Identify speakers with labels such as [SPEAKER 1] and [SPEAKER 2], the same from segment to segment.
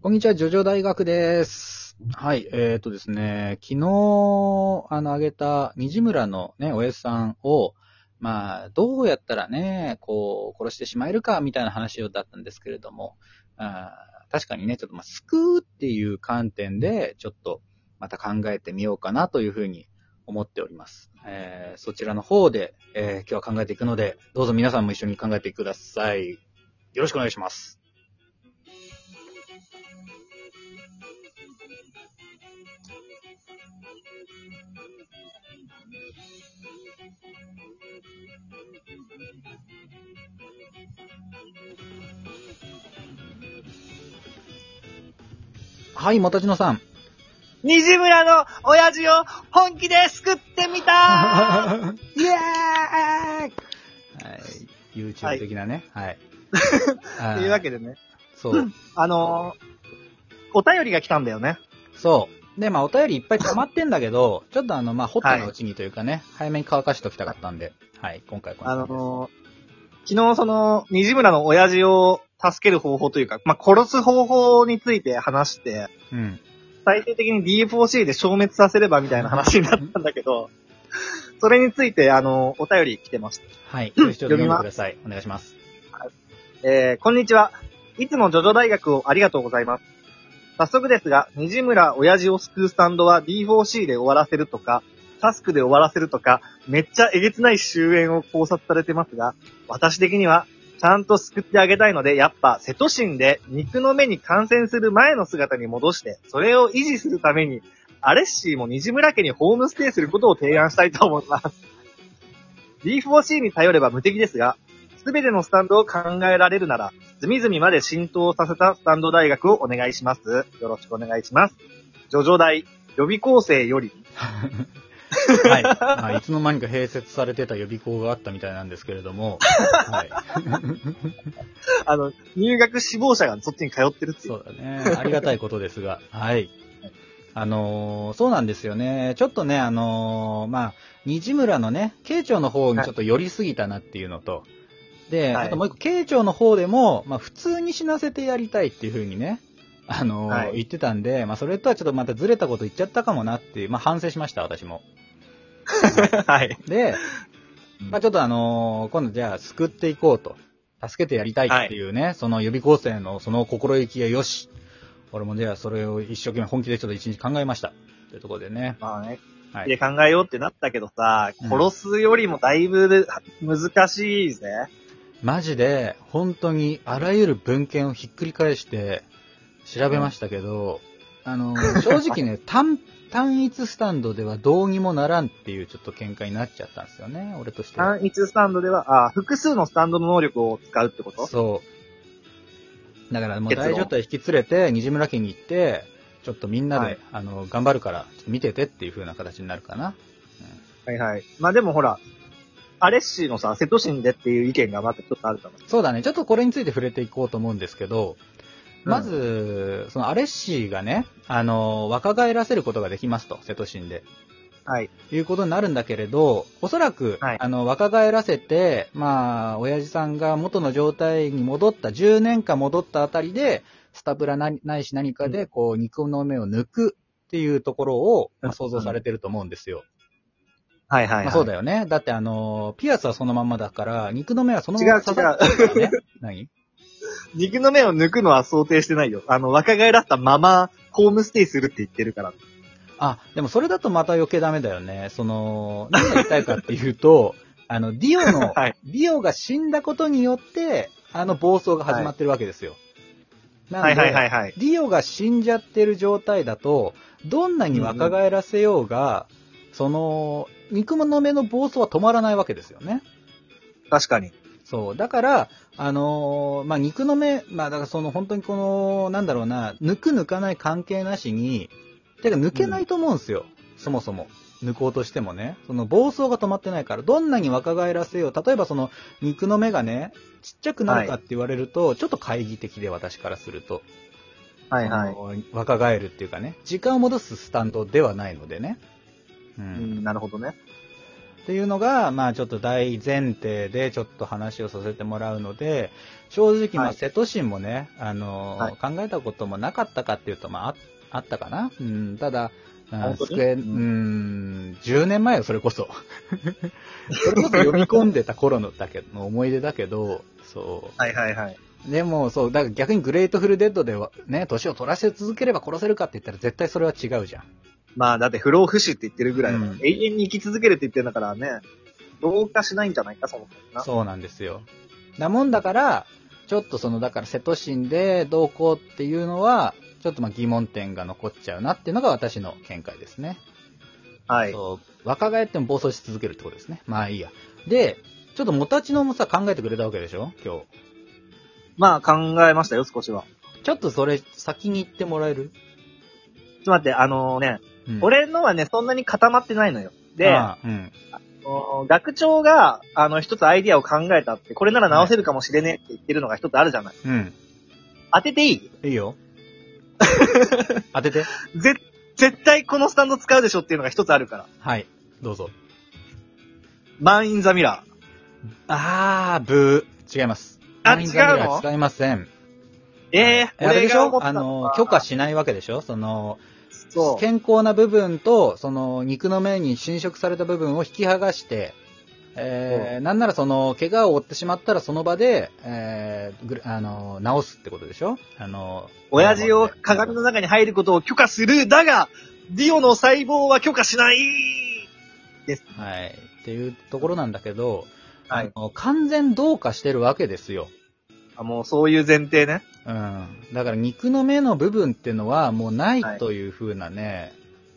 [SPEAKER 1] こんにちは、ジョジョ大学です。はい、えっ、とですね、昨日、あの、あげた、虹村のね、おやじさんを、まあ、どうやったらね、こう、殺してしまえるか、みたいな話だったんですけれども、あ確かにね、ちょっとまあ、救うっていう観点で、ちょっと、また考えてみようかなというふうに思っております。えーそちらの方で、えー今日は考えていくので、どうぞ皆さんも一緒に考えてください。よろしくお願いします。はい、もたちのさん。
[SPEAKER 2] 虹村の親父を本気で救ってみたー イエーイ
[SPEAKER 1] はい。YouTube 的なね。はい。
[SPEAKER 2] というわけでね、
[SPEAKER 1] そう。
[SPEAKER 2] あのー、お便りが来たんだよね。
[SPEAKER 1] そう。で、まあ、お便りいっぱい溜まってんだけど、ちょっとあの、まあ、ホットなうちにというかね、早めに乾かしておきたかったんで、はい、今回こ
[SPEAKER 2] あ
[SPEAKER 1] の感じです。
[SPEAKER 2] のー、昨日その、虹村の親父を助ける方法というか、まあ、殺す方法について話して、
[SPEAKER 1] うん。
[SPEAKER 2] 最終的に D4C で消滅させればみたいな話になったんだけど、それについて、あのー、お便り来てました。
[SPEAKER 1] はい、読んでください。お願いします。
[SPEAKER 2] えー、こんにちは。いつもジョジョ大学をありがとうございます。早速ですが、虹村親父を救うスタンドは D4C で終わらせるとか、タスクで終わらせるとか、めっちゃえげつない終焉を考察されてますが、私的には、ちゃんと救ってあげたいので、やっぱ、瀬戸神で肉の目に感染する前の姿に戻して、それを維持するために、アレッシーも虹村家にホームステイすることを提案したいと思います。D4C に頼れば無敵ですが、すべてのスタンドを考えられるなら、隅々まで浸透させたスタンド大学をお願いします。よろしくお願いします。ジョジョ大、予備校生より、
[SPEAKER 1] はい。まあ、いつの間にか併設されてた予備校があったみたいなんですけれども、はい。
[SPEAKER 2] あの、入学志望者がそっちに通ってるっていう。
[SPEAKER 1] そうだね。ありがたいことですが、はい。あのーそうなんですよね。ちょっとね、あのーまあ、虹村のね、慶長の方にちょっと寄りすぎたなっていうのと、で、
[SPEAKER 2] はい
[SPEAKER 1] あともう一個、慶長の方でも、まあ、普通に死なせてやりたいっていう風にね、あのー
[SPEAKER 2] はい
[SPEAKER 1] 言ってたんで、まあ、それとはちょっとまたずれたこと言っちゃったかもなっていう、まあ、反省しました、私も。
[SPEAKER 2] はい。
[SPEAKER 1] で、まあ、ちょっとあのー今度じゃあ救っていこうと。助けてやりたいっていうね、その予備校生のその心意気がよし。俺もじゃあそれを一生懸命本気でちょっと一日考えました。というところでね。
[SPEAKER 2] まあね、
[SPEAKER 1] はい
[SPEAKER 2] で考えようってなったけどさ、
[SPEAKER 1] うん
[SPEAKER 2] 殺すよりもだいぶ難しいぜ。
[SPEAKER 1] マジで、本当にあらゆる文献をひっくり返して調べましたけど、あのー 正直ね、単、単一スタンドではどうにもならんっていうちょっと見解になっちゃったんですよね、俺としては。
[SPEAKER 2] 単一スタンドでは、あ複数のスタンドの能力を使うってこと？
[SPEAKER 1] そう。だからもう大女隊引き連れて、虹村家に行って、ちょっとみんなで、
[SPEAKER 2] はい
[SPEAKER 1] あの、頑張るから、ちょっと見ててっていう風な形になるかな。
[SPEAKER 2] はいはい。まあでもほら、アレッシーのさ、瀬戸神でっていう意見がまたちょっとあるかも。
[SPEAKER 1] そうだね。ちょっとこれについて触れていこうと思うんですけど、
[SPEAKER 2] うん
[SPEAKER 1] まず、そのアレッシーがね、あの、若返らせることができますと、瀬戸神で。
[SPEAKER 2] はい。
[SPEAKER 1] いうことになるんだけれど、おそらく、
[SPEAKER 2] はい
[SPEAKER 1] あの、若返らせて、まあ、親父さんが元の状態に戻った、10年間戻ったあたりで、スタブラなないし何かで、こう、肉の目を抜くっていうところを、まあ、想像されてると思うんですよ。
[SPEAKER 2] はいはい、はい。
[SPEAKER 1] まあ、そうだよね。だってあの、ピアスはそのまんまだから、肉の目はそのまま
[SPEAKER 2] 違う違う
[SPEAKER 1] 刺さってるからね。何？
[SPEAKER 2] 肉の目を抜くのは想定してないよ。あの、若返らせたまま、ホームステイするって言ってるから。
[SPEAKER 1] あ、でもそれだとまた余計ダメだよね。その、何が言いたいかっていうと、あの、ディオの、
[SPEAKER 2] はい
[SPEAKER 1] ディオが死んだことによって、あの暴走が始まってるわけですよ。なんで、
[SPEAKER 2] はいはいはいはい。
[SPEAKER 1] ディオが死んじゃってる状態だと、どんなに若返らせようが、その、肉の目の暴走は止まらないわけですよね。
[SPEAKER 2] 確かに。
[SPEAKER 1] そう。だから、あのーまあ、肉の目、まあ、だからその本当にこの、なんだろうな、抜く抜かない関係なしに、てか抜けないと思うんですよ。そもそも。抜こうとしてもね。その暴走が止まってないから、どんなに若返らせよう。例えばその肉の目がね、ちっちゃくなるかって言われると、ちょっと懐疑的で私からすると。
[SPEAKER 2] はいはい。
[SPEAKER 1] 若返るっていうかね、時間を戻すスタンドではないのでね。う。
[SPEAKER 2] うんん、なるほどね。
[SPEAKER 1] っていうのが、まあちょっと大前提でちょっと話をさせてもらうので、正直、まあ
[SPEAKER 2] はい
[SPEAKER 1] 瀬戸神もね、あの、
[SPEAKER 2] はい
[SPEAKER 1] 考えたこともなかったかっていうと、まあああったかな？うん、ただ、うん
[SPEAKER 2] 本当に？
[SPEAKER 1] 机、う
[SPEAKER 2] うん
[SPEAKER 1] ん、10年前よ、それこそ。それこそ読み込んでた頃のだけの思い出だけど、そ
[SPEAKER 2] はいはいはい。
[SPEAKER 1] う。でも、そう、だから逆にグレートフルデッドではね、年を取らせ続ければ殺せるかって言ったら絶対それは違うじゃん。
[SPEAKER 2] まあ、だって不老不死って言ってるぐらい
[SPEAKER 1] うん
[SPEAKER 2] 永遠に生き続けるって言ってるんだからね、老化しないんじゃないか、そもそもな。
[SPEAKER 1] そうなんですよ。なもんだから、ちょっとその、だから瀬戸神でどうこうっていうのは、ちょっとまあ疑問点が残っちゃうなっていうのが私の見解ですね。
[SPEAKER 2] はい。
[SPEAKER 1] そう。若返っても暴走し続けるってことですね。まあいいや。で、ちょっともたちのもさ、考えてくれたわけでしょ？今日。
[SPEAKER 2] まあ、考えましたよ、少しは。
[SPEAKER 1] ちょっとそれ、先に言ってもらえる
[SPEAKER 2] ちょっと待って、あのね、
[SPEAKER 1] うん、
[SPEAKER 2] 俺のはね、そんなに固まってないのよ。で、
[SPEAKER 1] ああうん。
[SPEAKER 2] お学長が、あの、一つアイディアを考えたって、これなら直せるかもしれねえって言ってるのが一つあるじゃない。
[SPEAKER 1] うん。
[SPEAKER 2] 当てていい？
[SPEAKER 1] いいよ。当てて。
[SPEAKER 2] ぜ、絶対このスタンド使うでしょっていうのが一つあるから。
[SPEAKER 1] はい。どうぞ。
[SPEAKER 2] マン・イン・ザ・ミラー。
[SPEAKER 1] あー、ブー。違います。
[SPEAKER 2] あ
[SPEAKER 1] マインザミラー
[SPEAKER 2] 違うの？
[SPEAKER 1] 使いません。
[SPEAKER 2] ええ
[SPEAKER 1] あれでし
[SPEAKER 2] 俺が思った
[SPEAKER 1] ょあの、許可しないわけでしょ？その、
[SPEAKER 2] そう。
[SPEAKER 1] 健康な部分と、その、肉の面に侵食された部分を引き剥がして、えー、なんならその、怪我を負ってしまったらその場で、えー、あの、治すってことでしょ？あの、
[SPEAKER 2] 親父を鏡の中に入ることを許可する。だが、ディオの細胞は許可しない
[SPEAKER 1] はい。っていうところなんだけど、
[SPEAKER 2] はい
[SPEAKER 1] あの完全同化してるわけですよ。
[SPEAKER 2] あ、もうそういう前提ね。
[SPEAKER 1] うん。だから肉の目の部分っていうのはもうないという風なね、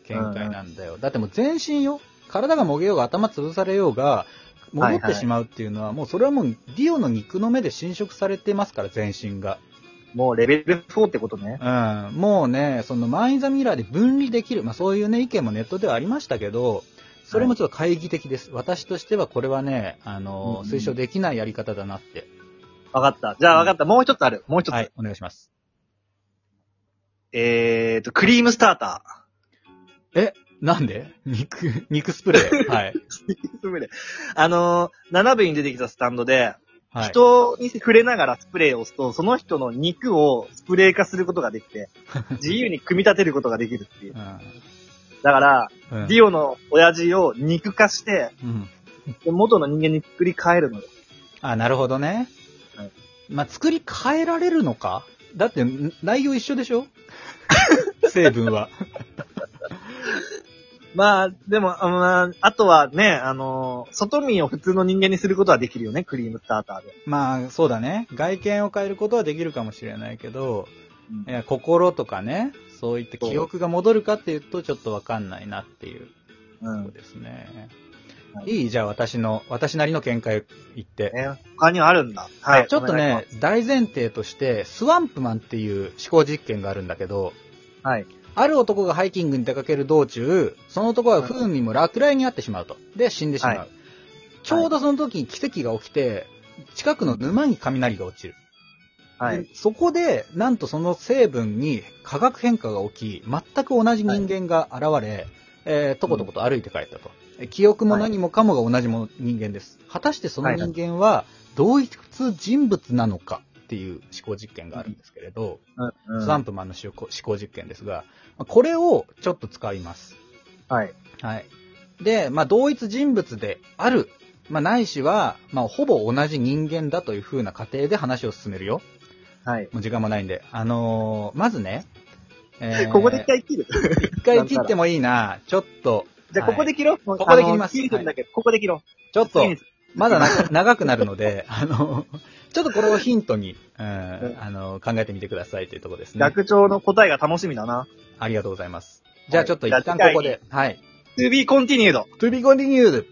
[SPEAKER 1] 見解なんだよ。だってもう全身よ。体がもげようが頭潰されようが、戻ってしまうっていうのは、もうそれはもうディオの肉の目で侵食されてますから、全身が。
[SPEAKER 2] もうレベル4ってことね。
[SPEAKER 1] うん。もうね、そのマインザミラーで分離できる。まあそういうね、意見もネットではありましたけど、それもちょっと懐疑的です。私としてはこれはね、あの、
[SPEAKER 2] うん
[SPEAKER 1] 推奨できないやり方だなって。
[SPEAKER 2] わかった。じゃあわかった。もう一つある。もう一つ。
[SPEAKER 1] はい、お願いします。
[SPEAKER 2] えーと、クリームスタータ
[SPEAKER 1] え、なんで？肉、肉スプレー？はい。
[SPEAKER 2] ー。あのー、7部に出てきたスタンドで、
[SPEAKER 1] はい。
[SPEAKER 2] 人に触れながらスプレーを押すと、その人の肉をスプレー化することができて、自由に組み立てることができるっていう。だから、
[SPEAKER 1] うん。うん
[SPEAKER 2] ディオの親父を肉化して、
[SPEAKER 1] うん。
[SPEAKER 2] で元の人間に作り変えるのよ。
[SPEAKER 1] あ、なるほどね。
[SPEAKER 2] はい
[SPEAKER 1] まあ、作り変えられるのか？だって、ん内容一緒でしょ？成分は。
[SPEAKER 2] まあ、でも、あまあ、あとはね、あのー外見を普通の人間にすることはできるよね、クリームスターターで。
[SPEAKER 1] まあ、そうだね。外見を変えることはできるかもしれないけど、
[SPEAKER 2] うん
[SPEAKER 1] いや心とかね、そういった記憶が戻るかっていうと、ちょっとわかんないなっていう
[SPEAKER 2] う
[SPEAKER 1] んですね。
[SPEAKER 2] はい
[SPEAKER 1] いいじゃあ私の、私なりの見解言って。
[SPEAKER 2] ね、他にはあるんだ。はい。
[SPEAKER 1] ちょっとね、大前提として、スワンプマンっていう思考実験があるんだけど。
[SPEAKER 2] はい。
[SPEAKER 1] ある男がハイキングに出かける道中、その男は不運にも落雷に遭ってしまうと。で、死んでしまう。
[SPEAKER 2] はい
[SPEAKER 1] ちょうどその時に奇跡が起きて、近くの沼に雷が落ちる。
[SPEAKER 2] はい。
[SPEAKER 1] でそこで、なんとその成分に化学変化が起き、全く同じ人間が現れ、えーとことこと歩いて帰ったと。え記憶も何もかもが同じもの人間です。果たしてその人間は同一人物なのかっていう思考実験があるんですけれど、
[SPEAKER 2] うん、うん。
[SPEAKER 1] スワンプマンの思考実験ですが、まあこれをちょっと使います。
[SPEAKER 2] はい。
[SPEAKER 1] はい。で、まあ、同一人物である、まあ、ないしは、まあ、ほぼ同じ人間だという風な過程で話を進めるよ。
[SPEAKER 2] はい。
[SPEAKER 1] もう時間もないんで。あのーまずね、えー
[SPEAKER 2] ここで一回切る。
[SPEAKER 1] 一回切ってもいいな。ちょっと、
[SPEAKER 2] じゃあ、ここで切ろう。こ
[SPEAKER 1] こで切ります
[SPEAKER 2] 切るんだけど、ここで切ろう。
[SPEAKER 1] ちょっとまだな 長くなるので、あの、ちょっとこれをヒントに、うん、あの、考えてみてくださいというところですね。
[SPEAKER 2] 学長の答えが楽しみだな。
[SPEAKER 1] ありがとうございます。じゃあちょっと一旦ここで、はい。
[SPEAKER 2] to be continued.
[SPEAKER 1] to be continued!